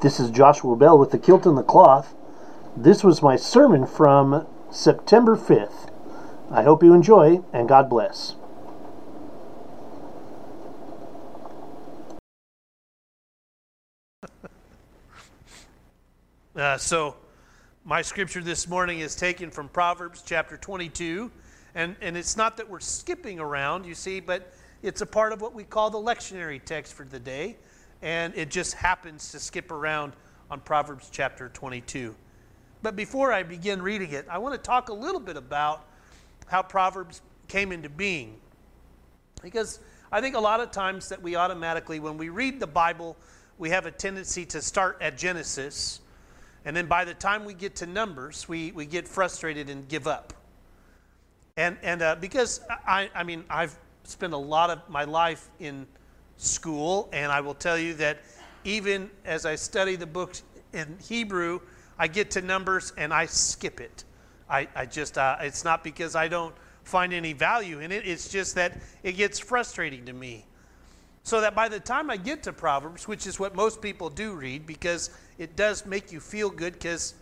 This is Joshua Bell with the Kilt and the Cloth. This was my sermon from September 5th. I hope you enjoy and God bless. Uh, so, my scripture this morning is taken from Proverbs chapter 22. And, and it's not that we're skipping around, you see, but it's a part of what we call the lectionary text for the day. And it just happens to skip around on Proverbs chapter 22. But before I begin reading it, I want to talk a little bit about how Proverbs came into being. Because I think a lot of times that we automatically, when we read the Bible, we have a tendency to start at Genesis. And then by the time we get to Numbers, we, we get frustrated and give up. And, and uh, because I, I mean, I've spent a lot of my life in school, and I will tell you that even as I study the books in Hebrew, I get to Numbers and I skip it. I, I just, uh, it's not because I don't find any value in it, it's just that it gets frustrating to me. So that by the time I get to Proverbs, which is what most people do read, because it does make you feel good, because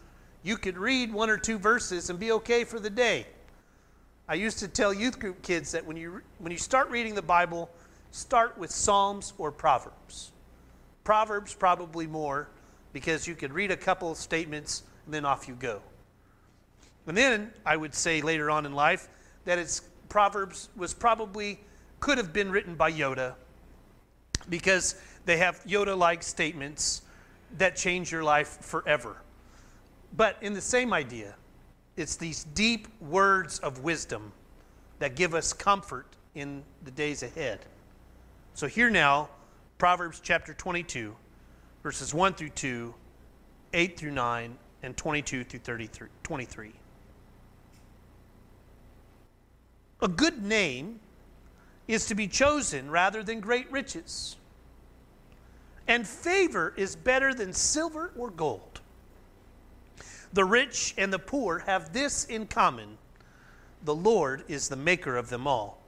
you could read one or two verses and be okay for the day. I used to tell youth group kids that when you, when you start reading the Bible, start with Psalms or Proverbs. Proverbs, probably more, because you could read a couple of statements and then off you go. And then I would say later on in life that it's Proverbs was probably could have been written by Yoda because they have Yoda like statements that change your life forever. But in the same idea, it's these deep words of wisdom that give us comfort in the days ahead. So here now, Proverbs chapter 22, verses 1 through 2, 8 through 9, and 22 through 33, 23. A good name is to be chosen rather than great riches. And favor is better than silver or gold. The rich and the poor have this in common the Lord is the maker of them all.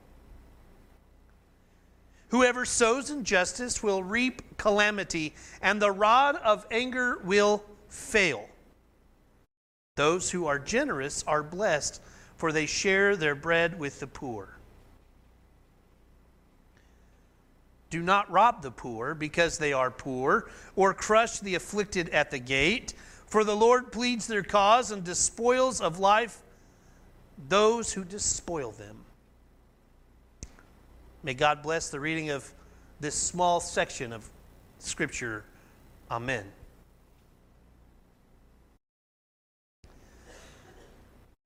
Whoever sows injustice will reap calamity, and the rod of anger will fail. Those who are generous are blessed, for they share their bread with the poor. Do not rob the poor because they are poor, or crush the afflicted at the gate, for the Lord pleads their cause and despoils of life those who despoil them. May God bless the reading of this small section of Scripture. Amen.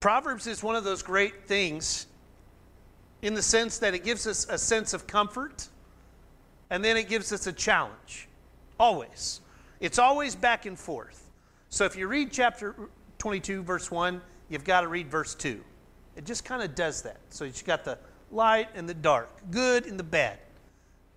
Proverbs is one of those great things in the sense that it gives us a sense of comfort and then it gives us a challenge. Always. It's always back and forth. So if you read chapter 22, verse 1, you've got to read verse 2. It just kind of does that. So you've got the light and the dark, good and the bad.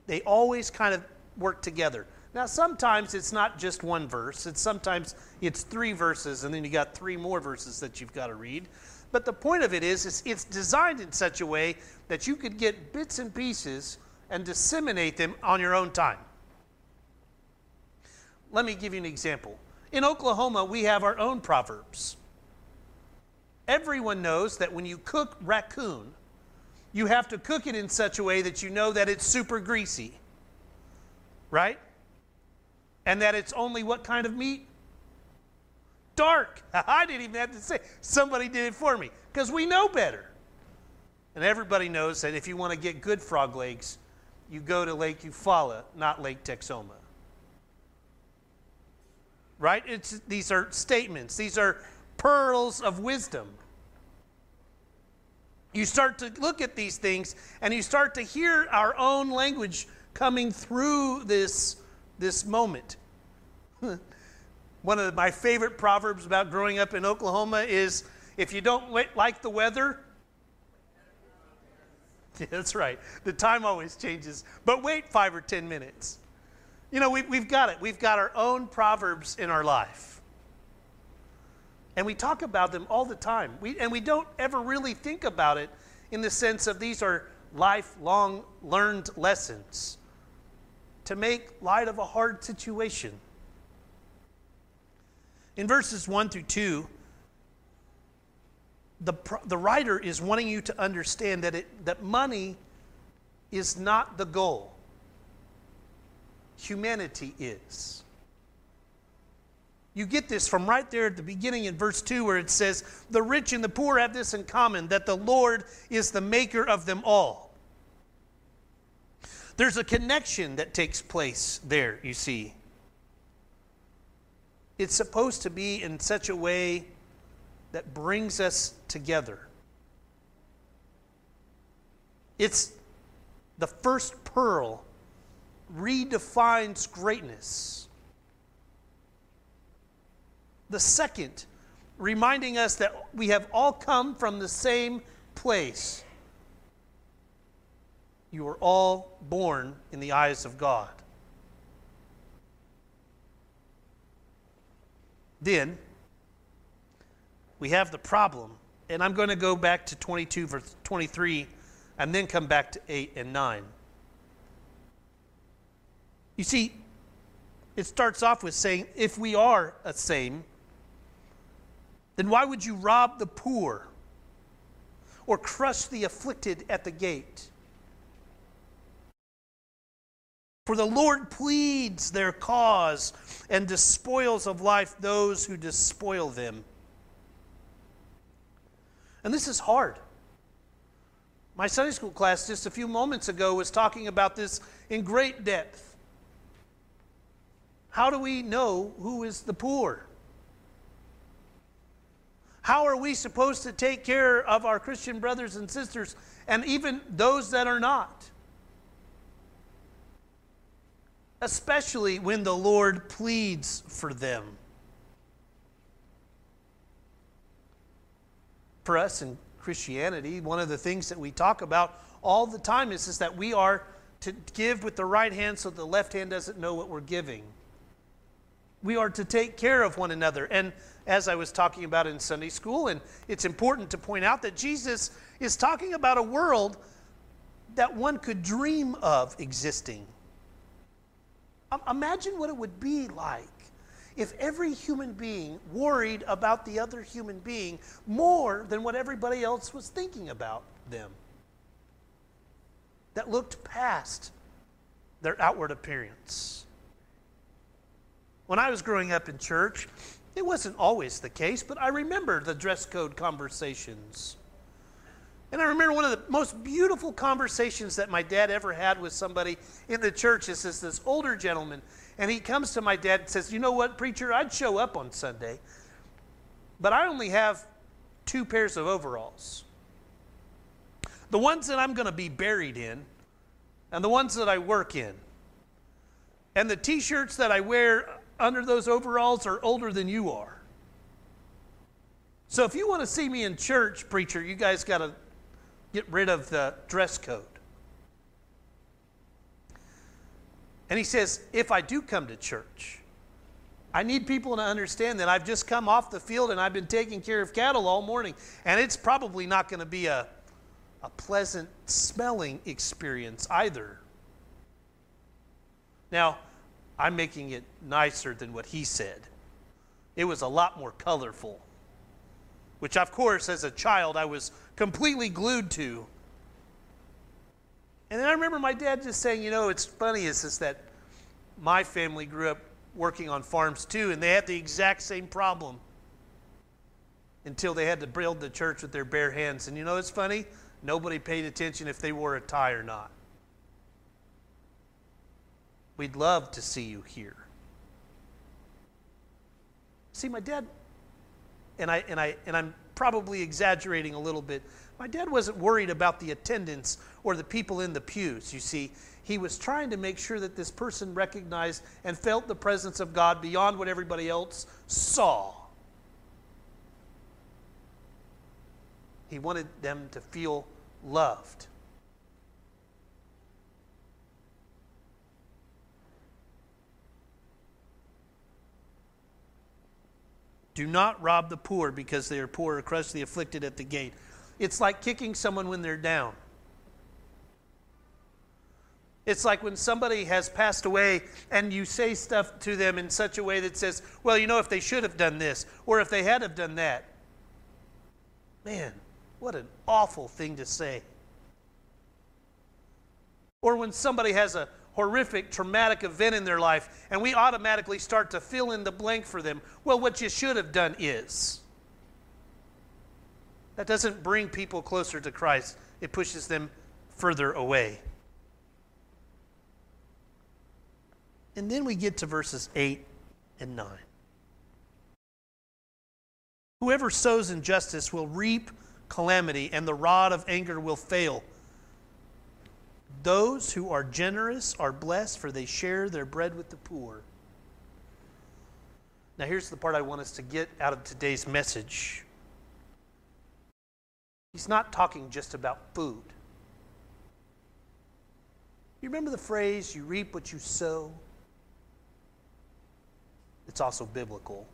They always kind of work together. Now, sometimes it's not just one verse. It's sometimes it's three verses, and then you got three more verses that you've got to read. But the point of it is, is it's designed in such a way that you could get bits and pieces and disseminate them on your own time. Let me give you an example. In Oklahoma, we have our own proverbs. Everyone knows that when you cook raccoon, you have to cook it in such a way that you know that it's super greasy, right? And that it's only what kind of meat? Dark. I didn't even have to say. Somebody did it for me because we know better. And everybody knows that if you want to get good frog legs, you go to Lake Eufaula, not Lake Texoma. Right? It's, these are statements, these are pearls of wisdom. You start to look at these things and you start to hear our own language coming through this, this moment. One of my favorite proverbs about growing up in Oklahoma is if you don't like the weather, that's right. The time always changes, but wait five or ten minutes. You know, we, we've got it. We've got our own proverbs in our life. And we talk about them all the time. We, and we don't ever really think about it in the sense of these are lifelong learned lessons to make light of a hard situation. In verses 1 through 2, the, the writer is wanting you to understand that, it, that money is not the goal, humanity is. You get this from right there at the beginning in verse 2, where it says, The rich and the poor have this in common, that the Lord is the maker of them all. There's a connection that takes place there, you see. It's supposed to be in such a way that brings us together. It's the first pearl redefines greatness. The second, reminding us that we have all come from the same place. You are all born in the eyes of God. Then we have the problem, and I'm going to go back to 22 verse 23 and then come back to 8 and 9. You see, it starts off with saying, if we are a same, then why would you rob the poor or crush the afflicted at the gate? For the Lord pleads their cause and despoils of life those who despoil them. And this is hard. My Sunday school class just a few moments ago was talking about this in great depth. How do we know who is the poor? How are we supposed to take care of our Christian brothers and sisters and even those that are not? especially when the Lord pleads for them. For us in Christianity, one of the things that we talk about all the time is, is that we are to give with the right hand so the left hand doesn't know what we're giving. We are to take care of one another. And as I was talking about in Sunday school, and it's important to point out that Jesus is talking about a world that one could dream of existing. Imagine what it would be like if every human being worried about the other human being more than what everybody else was thinking about them. That looked past their outward appearance. When I was growing up in church, it wasn't always the case, but I remember the dress code conversations. And I remember one of the most beautiful conversations that my dad ever had with somebody in the church. This is this older gentleman, and he comes to my dad and says, You know what, preacher, I'd show up on Sunday, but I only have two pairs of overalls. The ones that I'm going to be buried in, and the ones that I work in. And the t shirts that I wear under those overalls are older than you are. So if you want to see me in church, preacher, you guys got to get rid of the dress code. And he says, if I do come to church, I need people to understand that I've just come off the field and I've been taking care of cattle all morning. And it's probably not going to be a, a pleasant smelling experience either. Now, I'm making it nicer than what he said. It was a lot more colorful, which, of course, as a child, I was completely glued to. And then I remember my dad just saying, you know, it's funny is this that my family grew up working on farms too, and they had the exact same problem until they had to build the church with their bare hands. And you know, it's funny, nobody paid attention if they wore a tie or not. We'd love to see you here. See, my dad, and I and I and I'm probably exaggerating a little bit. My dad wasn't worried about the attendance or the people in the pews, you see. He was trying to make sure that this person recognized and felt the presence of God beyond what everybody else saw. He wanted them to feel loved. Do not rob the poor because they are poor or crush the afflicted at the gate. It's like kicking someone when they're down. It's like when somebody has passed away and you say stuff to them in such a way that says, well, you know, if they should have done this or if they had have done that. Man, what an awful thing to say. Or when somebody has a horrific, traumatic event in their life and we automatically start to fill in the blank for them, well, what you should have done is. That doesn't bring people closer to Christ, it pushes them further away. And then we get to verses 8 and 9. Whoever sows injustice will reap calamity, and the rod of anger will fail. Those who are generous are blessed, for they share their bread with the poor. Now, here's the part I want us to get out of today's message. He's not talking just about food. You remember the phrase, you reap what you sow? It's also biblical.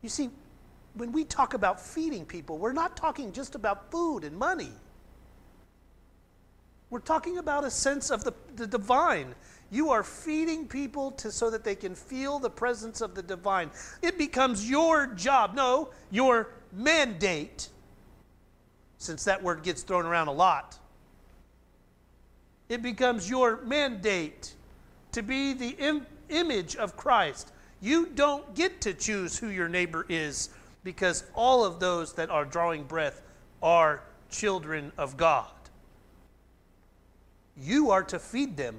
You see, when we talk about feeding people, we're not talking just about food and money. We're talking about a sense of the, the divine. You are feeding people to, so that they can feel the presence of the divine. It becomes your job, no, your mandate, since that word gets thrown around a lot. It becomes your mandate to be the Im- image of Christ. You don't get to choose who your neighbor is because all of those that are drawing breath are children of God. You are to feed them.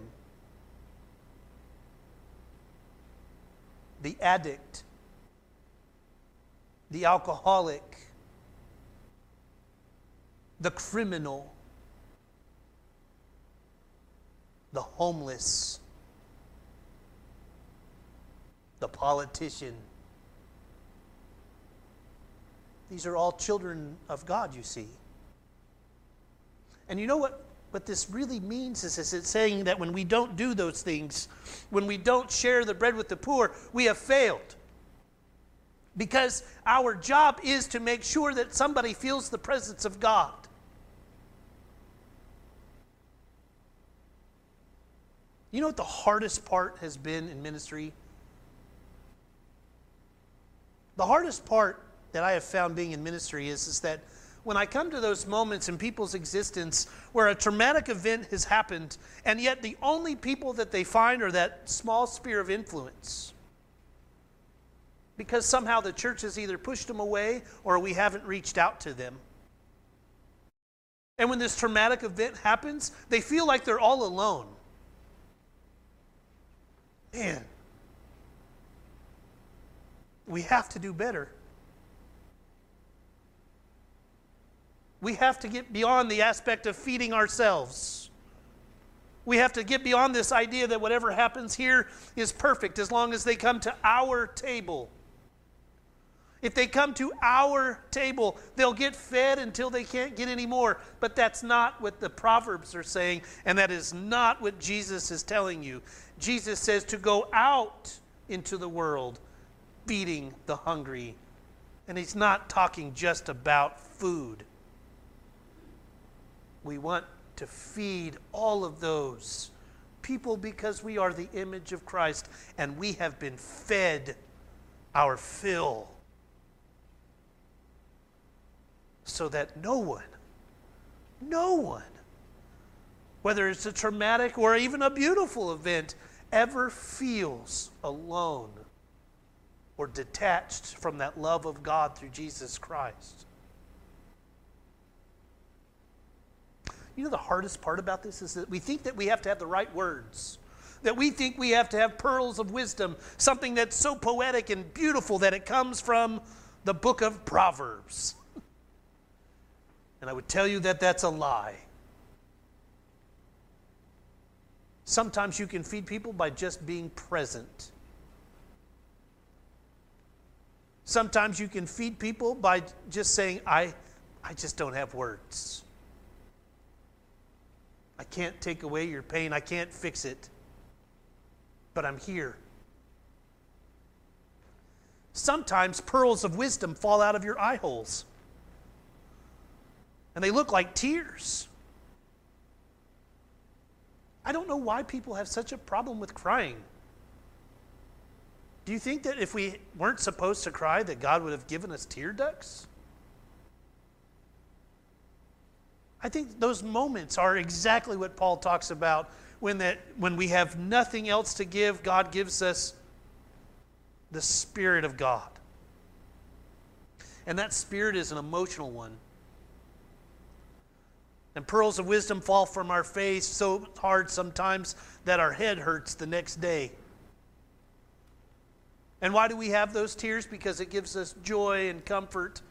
The addict, the alcoholic, the criminal, the homeless, the politician. These are all children of God, you see. And you know what, what this really means is, is it's saying that when we don't do those things, when we don't share the bread with the poor, we have failed. Because our job is to make sure that somebody feels the presence of God. You know what the hardest part has been in ministry? The hardest part that I have found being in ministry is, is that when I come to those moments in people's existence where a traumatic event has happened, and yet the only people that they find are that small sphere of influence. Because somehow the church has either pushed them away or we haven't reached out to them. And when this traumatic event happens, they feel like they're all alone. Man, we have to do better. We have to get beyond the aspect of feeding ourselves. We have to get beyond this idea that whatever happens here is perfect as long as they come to our table. If they come to our table, they'll get fed until they can't get any more. But that's not what the Proverbs are saying, and that is not what Jesus is telling you. Jesus says to go out into the world feeding the hungry. And he's not talking just about food. We want to feed all of those people because we are the image of Christ and we have been fed our fill so that no one, no one, whether it's a traumatic or even a beautiful event, ever feels alone or detached from that love of God through Jesus Christ. You know, the hardest part about this is that we think that we have to have the right words, that we think we have to have pearls of wisdom, something that's so poetic and beautiful that it comes from the book of Proverbs. and I would tell you that that's a lie. Sometimes you can feed people by just being present. Sometimes you can feed people by just saying, I, I just don't have words. I can't take away your pain. I can't fix it. But I'm here. Sometimes pearls of wisdom fall out of your eye holes. And they look like tears. I don't know why people have such a problem with crying. Do you think that if we weren't supposed to cry, that God would have given us tear ducts? I think those moments are exactly what Paul talks about when, that, when we have nothing else to give, God gives us the Spirit of God. And that Spirit is an emotional one. And pearls of wisdom fall from our face so hard sometimes that our head hurts the next day. And why do we have those tears? Because it gives us joy and comfort,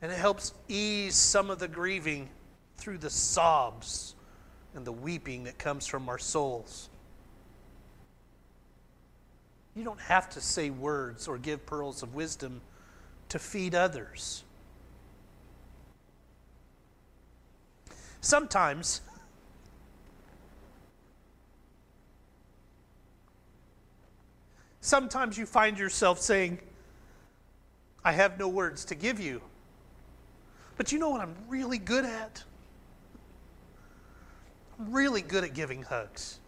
and it helps ease some of the grieving through the sobs and the weeping that comes from our souls. You don't have to say words or give pearls of wisdom to feed others. Sometimes Sometimes you find yourself saying, I have no words to give you. But you know what I'm really good at? Really good at giving hugs.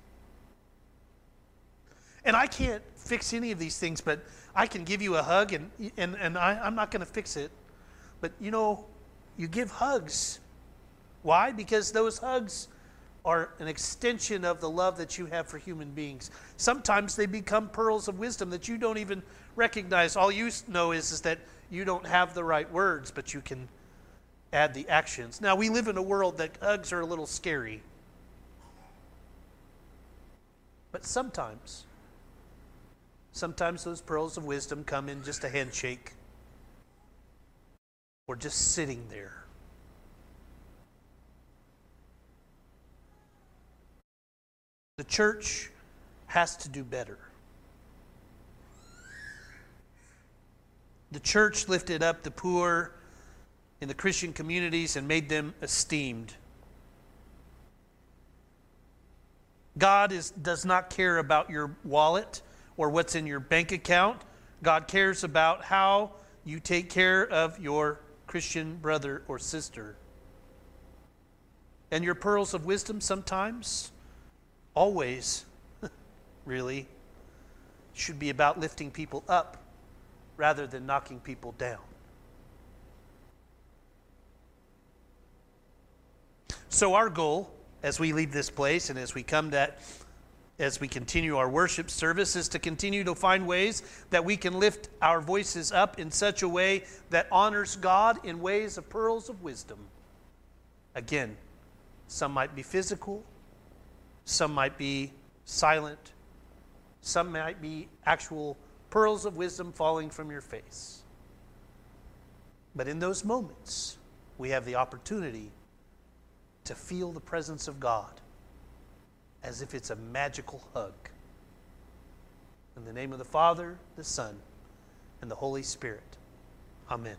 And I can't fix any of these things, but I can give you a hug, and, and, and I, I'm not going to fix it. But you know, you give hugs. Why? Because those hugs are an extension of the love that you have for human beings. Sometimes they become pearls of wisdom that you don't even recognize. All you know is, is that you don't have the right words, but you can add the actions. Now, we live in a world that hugs are a little scary. But sometimes, sometimes those pearls of wisdom come in just a handshake or just sitting there. The church has to do better. The church lifted up the poor in the Christian communities and made them esteemed. God is, does not care about your wallet or what's in your bank account. God cares about how you take care of your Christian brother or sister. And your pearls of wisdom sometimes always, really, should be about lifting people up rather than knocking people down. So, our goal as we leave this place and as we come that as we continue our worship service is to continue to find ways that we can lift our voices up in such a way that honors God in ways of pearls of wisdom. Again, some might be physical, some might be silent. Some might be actual pearls of wisdom falling from your face. But in those moments, we have the opportunity to feel the presence of God as if it's a magical hug. In the name of the Father, the Son, and the Holy Spirit. Amen.